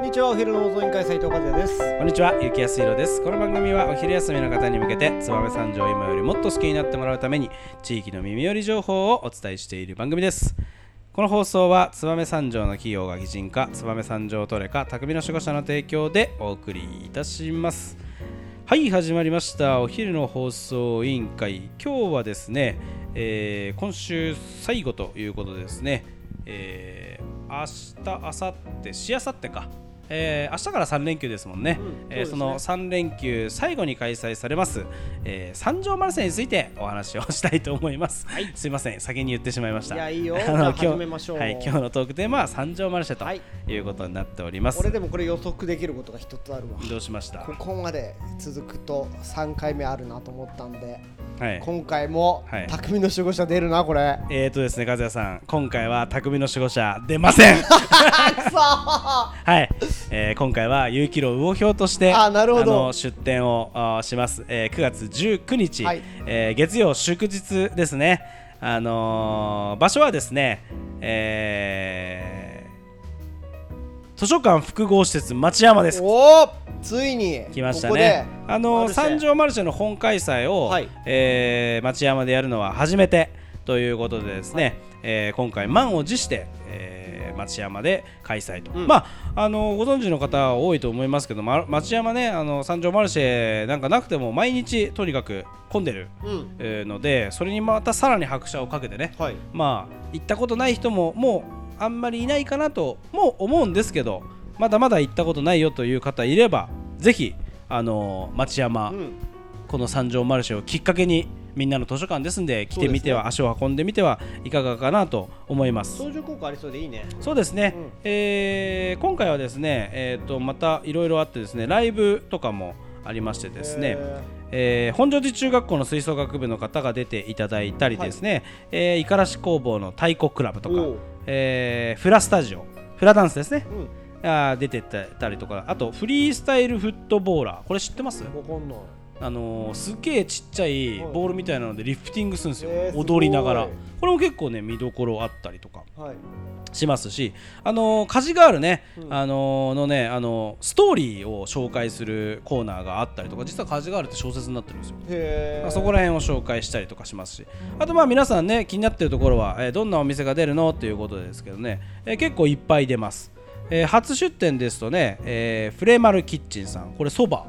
んにちはお昼の放送委員会斉藤和也ですこんにちは、ゆきやすいろです。この番組はお昼休みの方に向けて、燕三条を今よりもっと好きになってもらうために、地域の耳寄り情報をお伝えしている番組です。この放送は、燕三条の企業が擬人化、燕三条トレカ、匠の守護者の提供でお送りいたします。はい、始まりました。お昼の放送委員会。今日はですね、えー今週最後ということでですね、えー明日、明後日、しあさってか。えー明日から3連休ですもんね、うんえーその3連休最後に開催されます、えー三条マルセについてお話をしたいと思います、すいません先に言ってしまいました。いやいいよ。あの今日始めましょう。はい、今日のトークテーマは三条マルシェとはい。いうことになっております、俺でもこれ予測できることが一つあるわ。どうしました？ここまで続くと3回目あるなと思ったんではい。今回もはい。匠の守護者出るなこれ。えーとですね和也さん。今回は匠の守護者出ません。はい、えー今回は有機炉魚標としてあなるほど。の出店をあします、えー9月19日、はい。えー月曜祝日ですね、あのー場所はですね、えー図書館複合施設町山です。おおついに。来ましたね。あの三条マルシェの本開催を、はい。えー町山でやるのは初めてということでですね、えー今回満を持して、えー町山で開催と、うん。まああのご存知の方多いと思いますけど、ま、町山ねあの三条マルシェなんかなくても毎日とにかく混んでる、うん。えーのでそれにまたさらに拍車をかけてね。はい。まあ行ったことない人ももうあんまりいないかなとも思うんですけどまだまだ行ったことないよという方いればぜひあの町山、うん。この三条マルシェをきっかけにみんなの図書館ですんで来てみては、足を運んでみてはいかがかなと思います。相乗効果ありそうでいいね。そうですね、うん。えー今回はですね、えー、とまたいろいろあってですねライブとかもありましてですね、へえー本庄寺中学校の吹奏楽部の方が出ていただいたりですね、えー五十嵐工房の太鼓クラブとかえーフラスタジオフラダンスですね。ーうん。あー出てたりとかあとフリースタイルフットボーラーこれ知ってます？わかんないあのーすっげえちっちゃいボールみたいなのでリフティングするんですよ、踊りながら。これも結構ね見どころあったりとかはい。しますし。あのーカジガールね、うん。あのーのねあのーストーリーを紹介するコーナーがあったりとか実はカジガールって小説になってるんですよ。へえまあそこら辺を紹介したりとかしますし。あとまあ皆さんね気になってるところは、えーどんなお店が出るのっていうことですけどね、えー結構いっぱい出ます、えー初出店ですとね、えーフレマルキッチンさん。これそば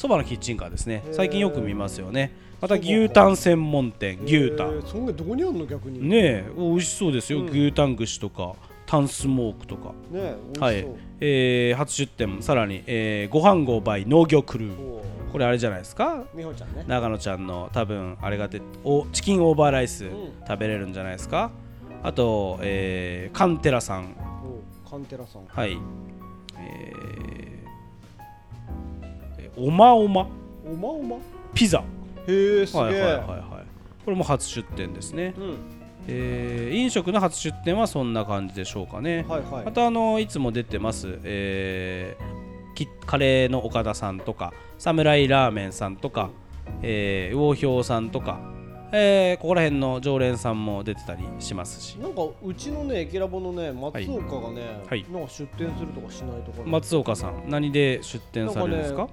そばのキッチンカーですね。最近よく見ますよね。また牛タン専門店牛タン。そんなどこにあんの逆に。ねねえ美味しそうですよ、うん。牛タン串とかタンスモークとか。美味しそう。はい、えー初出店さらに、えーご飯号 by 農業クルー。これあれじゃないですか？美穂ちゃんね。長野ちゃんの多分あれがでおチキンオーバーライスん。食べれるんじゃないですか、あと、えーカンテラさん。カンテラさん。はい。えーえおまおま。おまおま？ピザ。へえすげえ。はいはいはいはい。これも初出店ですね、うん。えー飲食の初出店はそんな感じでしょうかね、はいはい。またあのいつも出てます、えーきカレーの岡田さんとかサムライラーメンさんとか、えー魚氷さんとか、えーここら辺の常連さんも出てたりしますし。なんかうちのねエキラボのね松岡がね、はい。なんか出店するとかしないところ、松岡さん何で出店されるんですか？なんか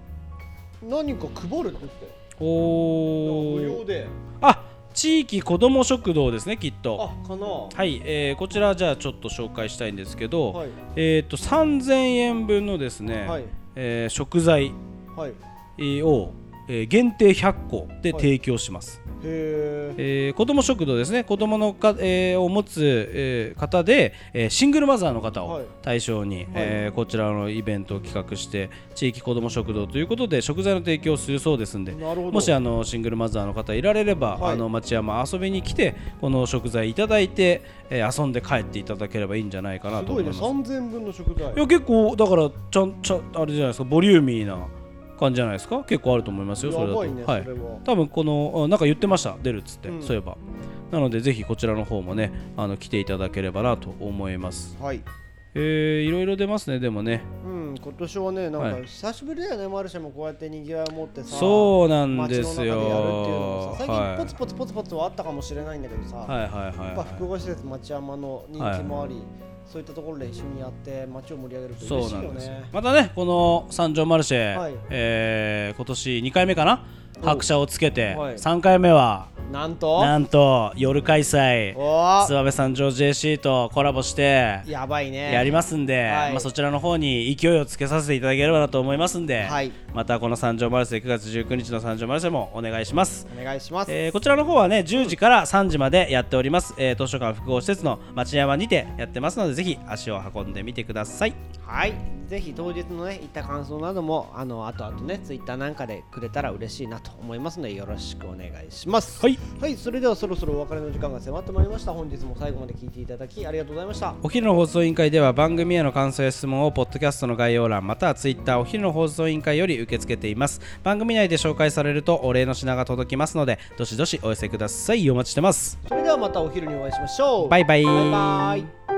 何か配るって言って。おー。無料で。あ地域子ども食堂ですねきっと。あかな。はい、えーこちらじゃあちょっと紹介したいんですけど、はい。えっ、と3000円分のですね、はい。えー食材はい。を、えー限定100個ではい。提供します、へええー子ども食堂ですね。子どものか、えーを持つ、えー方で、えーシングルマザーの方をはい。対象に、えーこちらのイベントを企画して地域子ども食堂ということで食材の提供をするそうですんでなるほど。もしあのシングルマザーの方いられれば、はい。あの町山遊びに来てこの食材いただいて、えー遊んで帰っていただければいいんじゃないかなすごいと思います。ね。3000分の食材。いや結構だからちゃんちゃんあれじゃないですかボリューミーな感じじゃないですか？結構あると思いますよそれだと。ね、は。い。多分このあなんか言ってました出るっつって、うん。そういえば。なのでぜひこちらの方もねあの来ていただければなと思います。はい。えー、いろいろ出ますねでもね。うん今年はねなんかはい。久しぶりだよね、マルシェもこうやってにぎわいを持ってさそうなん街の中でですよやるっていうのもさ最はい。近ポツポツポツポツはあったかもしれないんだけどさ、はいはいはいやっぱはい複合施設町山の人気もあり、そういったところで一緒にやって街を盛り上げるとそう嬉しいよなんですよ。ねまたねこの三条マルシェ、はい。えー今年2回目かな？お拍車をつけて、はい。3回目はなんと？なんと夜開催。お燕三条 JC とコラボしてやばいね。やりますんで、はい。まあ、そちらの方に勢いをつけさせていただければなと思いますんで、はい。またこの三条マルシェ9月19日の三条マルシェもお願いします。お願いします、えーこちらの方はね10時から3時までやっております、えー図書館複合施設の町山にてやってますのでぜひ足を運んでみてください。はいぜひ当日のね行った感想などもあの後々ねツイッターなんかでくれたら嬉しいなと思いますのでよろしくお願いします。はい。はいそれではそろそろお別れの時間が迫ってまいりました。本日も最後まで聞いていただきありがとうございました。お昼の放送委員会では番組への感想や質問をポッドキャストの概要欄またはツイッターお昼の放送委員会より受け付けています。番組内で紹介されるとお礼の品が届きますのでどしどしお寄せください。お待ちしてます。それではまたお昼にお会いしましょう。バイバイ。バイバイ